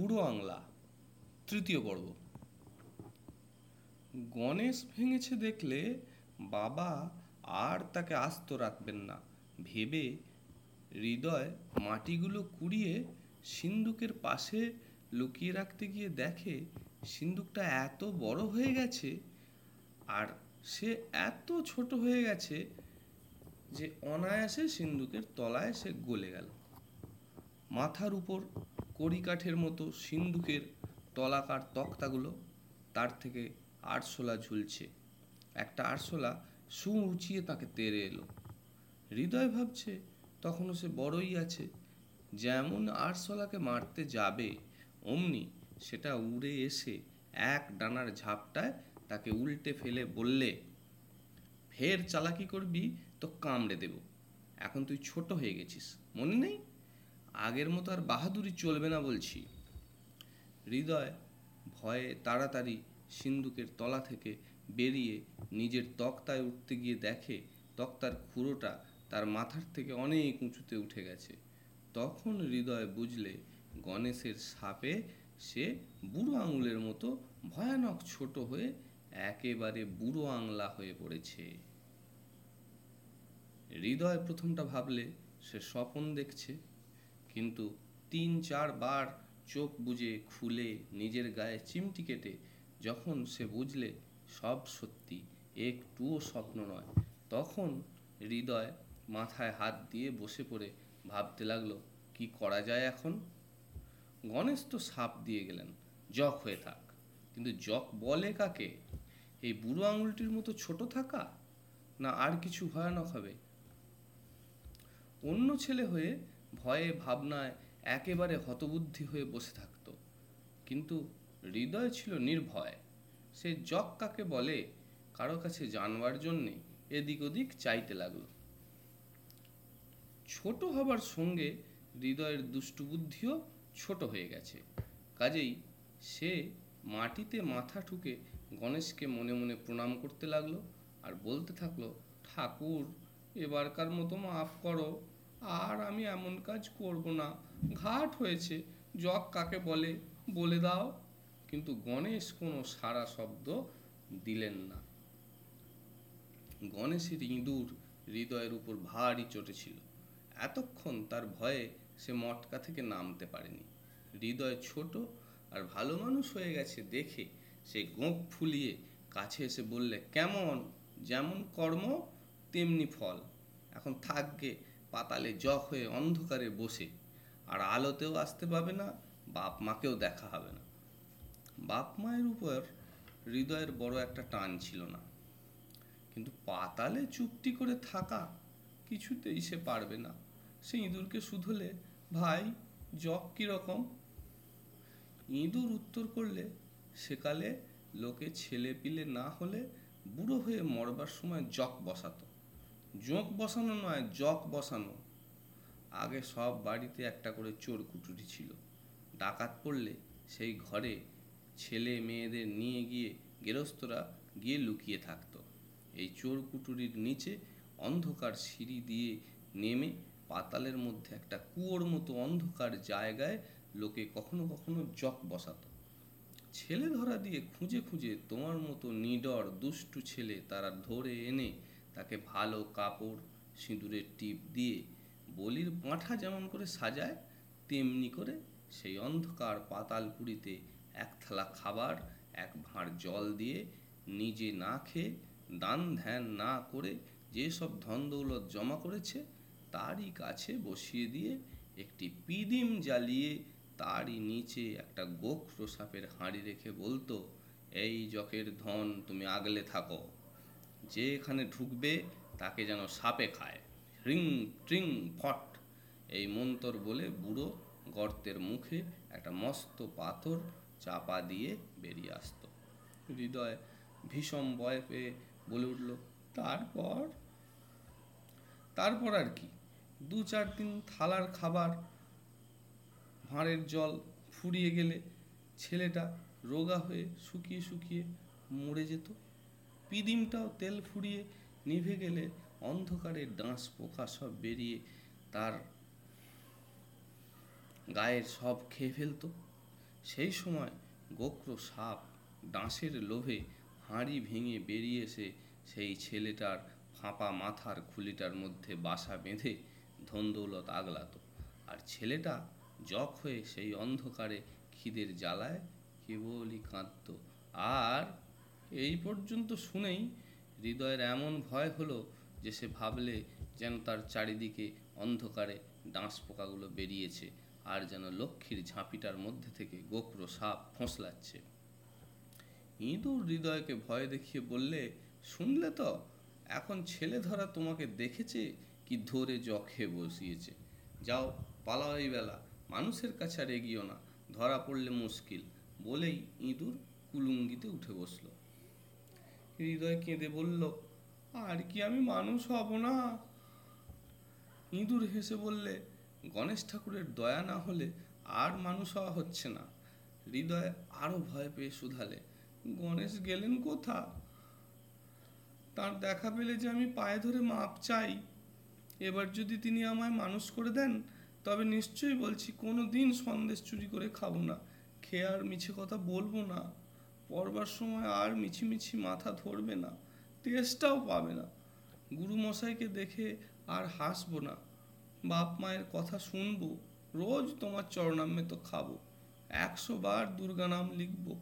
বুড়ো আংলা, তৃতীয় পর্ব। গণেশ ভেঙেছে দেখলে বাবা আর তাকে আস্ত রাখবেন না। ভেবে হৃদয় মাটিগুলো কুড়িয়ে সিন্দুকের পাশে লুকিয়ে রাখতে গিয়ে দেখে সিন্দুকটা এত বড় হয়ে গেছে আর সে এত ছোট হয়ে গেছে যে অনায়াসে সিন্দুকের তলায় সে গলে গেল। মাথার উপর কড়িকাঠের মতো সিন্দুকের তলাকার তক্তাগুলো তার থেকে আরশোলা ঝুলছে। একটা আরশোলা সু উঁচিয়ে তাকে তেড়ে এলো। হৃদয় ভাবছে তখনও সে বড়ই আছে। যেমন আরশোলাকে মারতে যাবে, অমনি সেটা উড়ে এসে এক ডানার ঝাপটায় তাকে উল্টে ফেলে বললে, ফের চালাকি করবি তো কামড়ে দেব। এখন তুই ছোট হয়ে গেছিস, মনে নেই? আগের মতো আর বাহাদুরি চলবে না বলছি। হৃদয় ভয়ে তাড়াতাড়ি সিন্দুকের তলা থেকে বেরিয়ে নিজের তক্তায় উঠতে গিয়ে দেখে তক্তার খুঁড়োটা তার মাথার থেকে অনেক উঁচুতে উঠে গেছে। তখন হৃদয় বুঝলে গণেশের সাপে সে বুড়ো আঙুলের মতো ভয়ানক ছোট হয়ে একেবারে বুড়ো আংলা হয়ে পড়েছে। হৃদয় প্রথমটা ভাবলে সে স্বপন দেখছে। কিন্তু তিন চারবার চোখ বুজে খুলে নিজের গায়ে চিমটি কেটে যখন সে বুঝলে সব সত্যি, একটুও স্বপ্ন নয়, তখন হৃদয় মাথায় হাত দিয়ে বসে পড়ে ভাবতে লাগল, কি করা যায় এখন? গণেশ তো সাপ দিয়ে গেলেন, জক হয়ে থাক। কিন্তু জক বলে কাকে? এই বুড়ো আঙুলটির মতো ছোট থাকা? না আর কিছু ভয়ানক হবে? অন্য ছেলে হয়ে ভয়ে ভাবনায় একেবারে হতবুদ্ধি হয়ে বসে থাকত। কিন্তু হৃদয় ছিল নির্ভয়। সে জক কাকে বলে, কারও কাছে জানবার জন্যে এদিক ওদিক চাইতে লাগল। ছোট হবার সঙ্গে হৃদয়ের দুষ্টু বুদ্ধিও ছোট হয়ে গেছে। কাজেই সে মাটিতে মাথা ঠুকে গণেশকে মনে মনে প্রণাম করতে লাগল আর বলতে থাকল, ঠাকুর, এবারকার মতো মাফ করো। আর আমি এমন কাজ করব না। ঘাট হয়েছে, জগ কাকে বলে বলে দাও। কিন্তু গণেশ কোনো সারা শব্দ দিলেন না। গণেশের ইঁদুর হৃদয়ের উপর ভারী চটেছিল এতক্ষণ তার ভয়ে সে মটকা থেকে নামতে পারেনি। হৃদয় ছোট আর ভালো মানুষ হয়ে গেছে দেখে সে গোঁপ ফুলিয়ে কাছে এসে বললে, কেমন? যেমন কর্ম, তেমনি ফল। এখন থাকবে পাতালে জখ হয়ে অন্ধকারে বসে, আর আলোতেও আসতে পাবে না, বাপ মাকেও দেখা হবে না। বাপ মায়ের উপর হৃদয়ের বড় একটা টান ছিল না। কিন্তু পাতালে চুপটি করে থাকা কিছুতেই সে পারবে না। সে ইঁদুরকে শুধলে, ভাই জক কীরকম ইঁদুর উত্তর করলে, সেকালে লোকে ছেলে পিলে না হলে বুড়ো হয়ে মরবার সময় জক বসাতো। জোঁক বসানো নয়, জক বসানো। আগে সব বাড়িতে একটা করে চোর কুটুরি ছিল। ডাকাত পড়লে সেই ঘরে ছেলে মেয়েদের নিয়ে গিয়ে গেরস্তরা গিয়ে লুকিয়ে থাকতো। এই চোর কুটুরির নিচে অন্ধকার সিঁড়ি দিয়ে নেমে পাতালের মধ্যে একটা কুয়োর মতো অন্ধকার জায়গায় লোকে কখনো কখনো জক বসাতো। ছেলে ধরা দিয়ে খুঁজে খুঁজে তোমার মতো নিডর, দুষ্টু ছেলে তারা ধরে এনে তাকে ভালো কাপড়, সিঁদুরের টিপ দিয়ে বলির পাঁঠা যেমন করে সাজায়, তেমনি করে সেই অন্ধকার পাতালপুরিতে এক থালা খাবার, এক ভাঁড় জল দিয়ে নিজে না খেয়ে দান ধ্যান না করে যেসব ধন দৌলত জমা করেছে, তারই কাছে বসিয়ে দিয়ে একটি পিদিম জ্বালিয়ে তারই নিচে একটা গোখ্র সাপের হাঁড়ি রেখে বলতো, এই জকের ধন, তুমি আগলে থাকো। যে এখানে ঢুকবে তাকে যেন সাপে খায়। রিং, ট্রিং, ফট। এই মন্তর বলে বুড়ো গর্তের মুখে একটা মস্ত পাথর চাপা দিয়ে বেরিয়ে আসতো। হৃদয় ভীষণ ভয় পেয়ে বলে উঠল, তারপর? তারপর আর কি? দু চার দিন থালার খাবার, ভাঁড়ের জল ফুরিয়ে গেলে ছেলেটা রোগা হয়ে শুকিয়ে শুকিয়ে মরে যেত। পিদিমটাও তেল ফুরিয়ে নিভে গেলে অন্ধকারে ডাঁশ পোকা সব বেরিয়ে তার গায়ের সব খেয়ে ফেলতো। সেই সময় গোক্র সাপ ডাঁশের লোভে হাঁড়ি ভেঙে বেরিয়ে এসে সেই ছেলেটার ফাঁপা মাথার খুলিটার মধ্যে বাসা বেঁধে ধনদৌলত আগলাতো। আর ছেলেটা জক হয়ে সেই অন্ধকারে খিদের জ্বালায় কেবলই কাঁদত। আর এই পর্যন্ত শুনেই হৃদয়ের এমন ভয় হলো যে সে ভাবলে যেন তার চারিদিকে অন্ধকারে ডাঁশ পোকাগুলো বেরিয়েছে আর যেন লক্ষ্মীর ঝাঁপিটার মধ্যে থেকে গোপ্র সাপ ফোঁসলাচ্ছে। ইঁদুর হৃদয়কে ভয় দেখিয়ে বললে, শুনলে তো, এখন ছেলে ধরা তোমাকে দেখেছে কি ধরে জখে বসিয়েছে। যাও, পালাও এই বেলা, মানুষের কাছে আর এগিয়েও না, ধরা পড়লে মুশকিল। বলেই ইঁদুর কুলুঙ্গিতে উঠে বসল। হৃদয় কেঁদে বলল, আর কি আমি মানুষ হব না? ইঁদুর হেসে বললে, গণেশ ঠাকুরের দয়া না হলে আর মানুষ হওয়া হচ্ছে না। হৃদয় আরও ভয় পেয়ে শুধালে, গণেশ গেলেন কোথা? তার দেখা পেলে যে আমি পায়ে ধরে মাপ চাই। এবার যদি তিনি আমায় মানুষ করে দেন, তবে নিশ্চয়ই বলছি কোনো দিন সন্দেশ চুরি করে খাব না। খেয়ে আর মিছে কথা বলব না। পড়বার সময় আর মিছিমিছি মাথা ধরবে না তেজটাও পাবে না। গুরু মশাইকে দেখে আর হাসবো না। বাপ মায়ের কথা শুনব, রোজ তোমার চরণামে তো খাব। একশো বার দুর্গা নাম লিখব।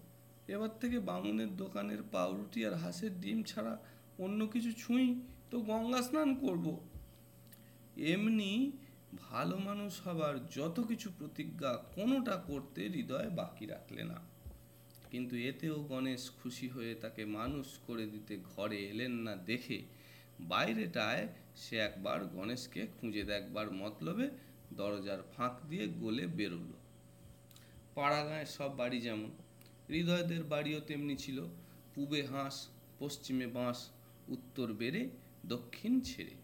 এবার থেকে বামুনের দোকানের পাউরুটি আর হাঁসের ডিম ছাড়া অন্য কিছু ছুঁই তো গঙ্গা স্নান করব। এমনি ভালো মানুষ হবার যত কিছু প্রতিজ্ঞা কোনোটা করতে হৃদয় বাকি রাখলে না। কিন্তু এতেও গণেশ খুশি হয়ে তাকে মানুষ করে দিতে ঘরে এলেন না দেখে। বাইরেটায় সে একবার গণেশকে খুঁজে দেখবার মতলবে দরজার ফাঁক দিয়ে গলে বেরোলো। পাড়াগাঁয়ের সব বাড়ি যেমন, হৃদয়দের বাড়িও তেমনি ছিল। পূবে হাঁস, পশ্চিমে বাঁশ, উত্তর বেড়ে, দক্ষিণ ছেড়ে।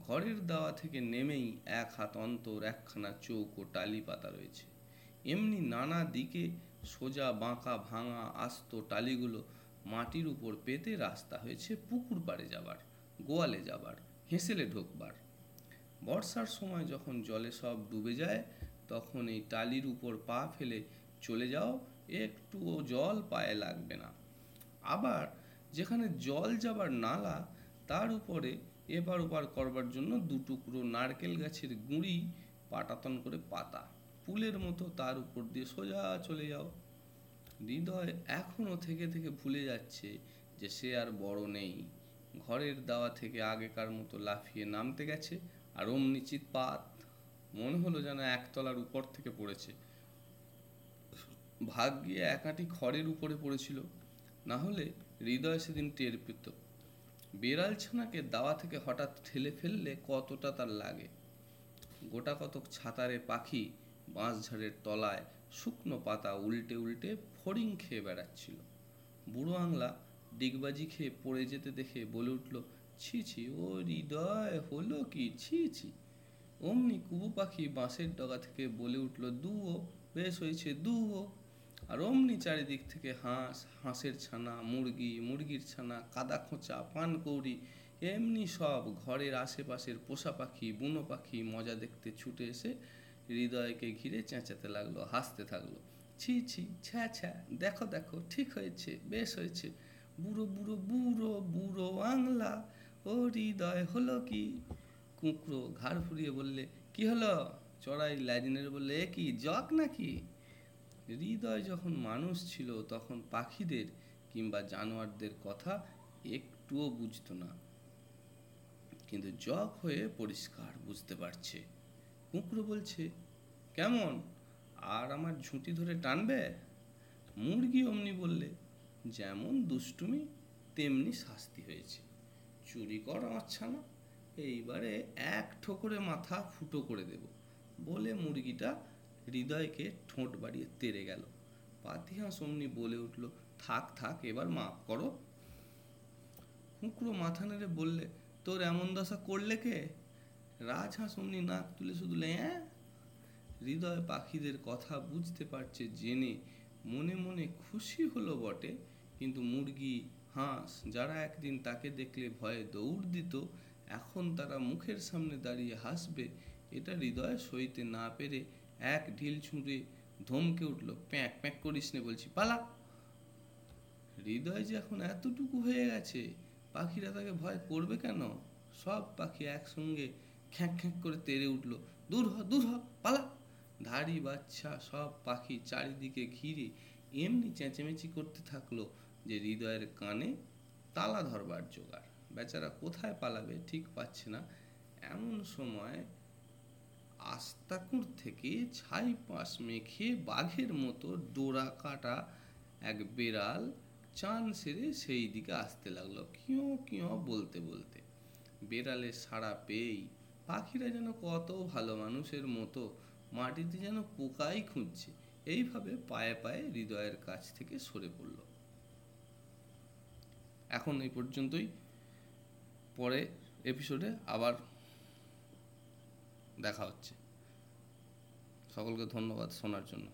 ঘরের দাওয়া থেকে নেমেই এক হাত অন্তর, একখানা চৌকো টালি পাতা রয়েছে। এমনি নানা দিকে সোজা বাঁকা ভাঙা আস্ত টালিগুলো মাটির উপর পেতে রাস্তা হয়েছে পুকুর পাড়ে যাবার, গোয়ালে যাবার, হেঁসেলে ঢোকবার। বর্ষার সময় যখন জলে সব ডুবে যায়, তখন এই টালির উপর পা ফেলে চলে যাও, একটুও জল পায়ে লাগবে না। আবার যেখানে জল যাবার নালা, তার উপরে এপার ওপার করবার জন্য দুটুকরো নারকেল গাছের গুঁড়ি পাটাতন করে পাতা। পুলের মতো তার উপর দিয়ে সোজা চলে যাও। হৃদয় এখনও থেকে থেকে ভুলে যাচ্ছে যে সে আর বড় নেই। ঘরের দাওয়া থেকে আগেকার মতো লাফিয়ে নামতে গেছে, আর অমনি চিৎপাত। মনে হলো যেন একতলার উপর থেকে পড়েছে। ভাগ্যে একাটি খড়ের উপরে পড়েছিল। না হলে হৃদয় সেদিন টের পেত। বেড়াল ছানাকে দাওয়া থেকে হঠাৎ ঠেলে ফেললে কতটা তার লাগে। গোটা কতক ছাতারে পাখি বাঁশঝাড়ের তলায় শুকনো পাতা উল্টে উল্টে ফড়িং খেয়ে বেড়াচ্ছিল। বুড়ো আংলা ডিগবাজি খেয়ে পড়ে যেতে দেখে বলে উঠল, ছি ছি, ও হৃদয় হলো কি? ছি ছি। অমনি কুবু পাখি বাঁশের ডগা থেকে বলে উঠল, দুও, বেশ হয়েছে, দুও। আর অমনি চারিদিক থেকে হাঁস, হাঁসের ছানা, মুরগি, মুরগির ছানা, কাদা খোঁচা পানকৌড়ি এমনি সব ঘরের আশেপাশের পোষা পাখি, বুনো পাখি মজা দেখতে ছুটে এসে হৃদয়কে ঘিরে চেঁচাতে লাগল, হাসতে থাকল। ছি ছি, ছ্যা ছ্যা, দেখো দেখো, ঠিক হয়েছে, বেশ হয়েছে। বুড়ো বুড়ো বুড়ো বুড়ো আংলা ও হৃদয় হলো কি? কুঁকড়ো ঘাড় ফুরিয়ে বললে, কি হলো? চড়াই ল্যাজিনের বললে, এ কি, জক নাকি? হৃদয় যখন মানুষ ছিল, তখন পাখিদের কিংবা জানোয়ারদের কথা একটুও বুঝতো না। কিন্তু জগ হয়ে পরিষ্কার বুঝতে পারছে। কুঁকড়ো বলছে, কেমন? আর আমার ঝুঁটি ধরে টানবে? মুরগি অমনি বললে, যেমন দুষ্টুমি, তেমনি শাস্তি হয়েছে। চুরি কর আমার ছানা, এইবারে এক ঠোকরে মাথা ফুটো করে দেব। বলে মুরগিটা হৃদয়কে ঠোঁট বাড়িয়ে তেড়ে গেল। পাতিহাঁস অমনি বলে উঠল, থাক থাক, এবার মাফ করো। কুঁকড়ো মাথা নেড়ে বললে, তোর এমন দশা করলে কে? রাজহাঁস অমনি নাক তুলে শুধু হ্যাঁ হৃদয় পাখিদের কথা বুঝতে পারছে, জেনে, মনে মনে খুশি হলো বটে। কিন্তু মুরগি, হাঁস যারা একদিন তাকে দেখলে ভয়ে দৌড় দিত, এখন তারা মুখের সামনে দাঁড়িয়ে হাসবে। এটা হৃদয় সইতে না পেরে এক ঢিল ছুঁড়ে ধমকে উঠল, প্যাঁক প্যাঁক করিস নে, বলছি, পালা। হৃদয় যে এখন এতটুকু হয়ে গেছে, পাখিরা তাকে ভয় করবে কেন? সব পাখি একসঙ্গে খ্যাঁক খ্যাঁক করে তেড়ে উঠল। দূর হ দূর হ, পালা। ধাড়ি, বাচ্চা, সব পাখি চারিদিকে ঘিরে এমনি চেঁচেমেচি করতে থাকল যে হৃদয়ের কানে তালা ধরবার জোগাড়। বেচারা কোথায় পালাবে ঠিক পাচ্ছে না। এমন সময় আস্তাকুর থেকে ছাই পাশ মেখে বাঘের মতো ডোরা কাটা এক বেড়াল চান সেরে সেই দিকে আসতে লাগল। কিয় কিয় বলতে বলতে। বেড়ালের সাড়া পেয়েই পাখিরা যেন কত ভালো মানুষের মতো মাটিতে যেন পোকাই খুঁজছে, এইভাবে পায়ে পায়ে হৃদয়ের কাছ থেকে সরে পড়ল। এখন এই পর্যন্তই। পরে এপিসোডে আবার দেখা হচ্ছে। সকলকে ধন্যবাদ শোনার জন্য।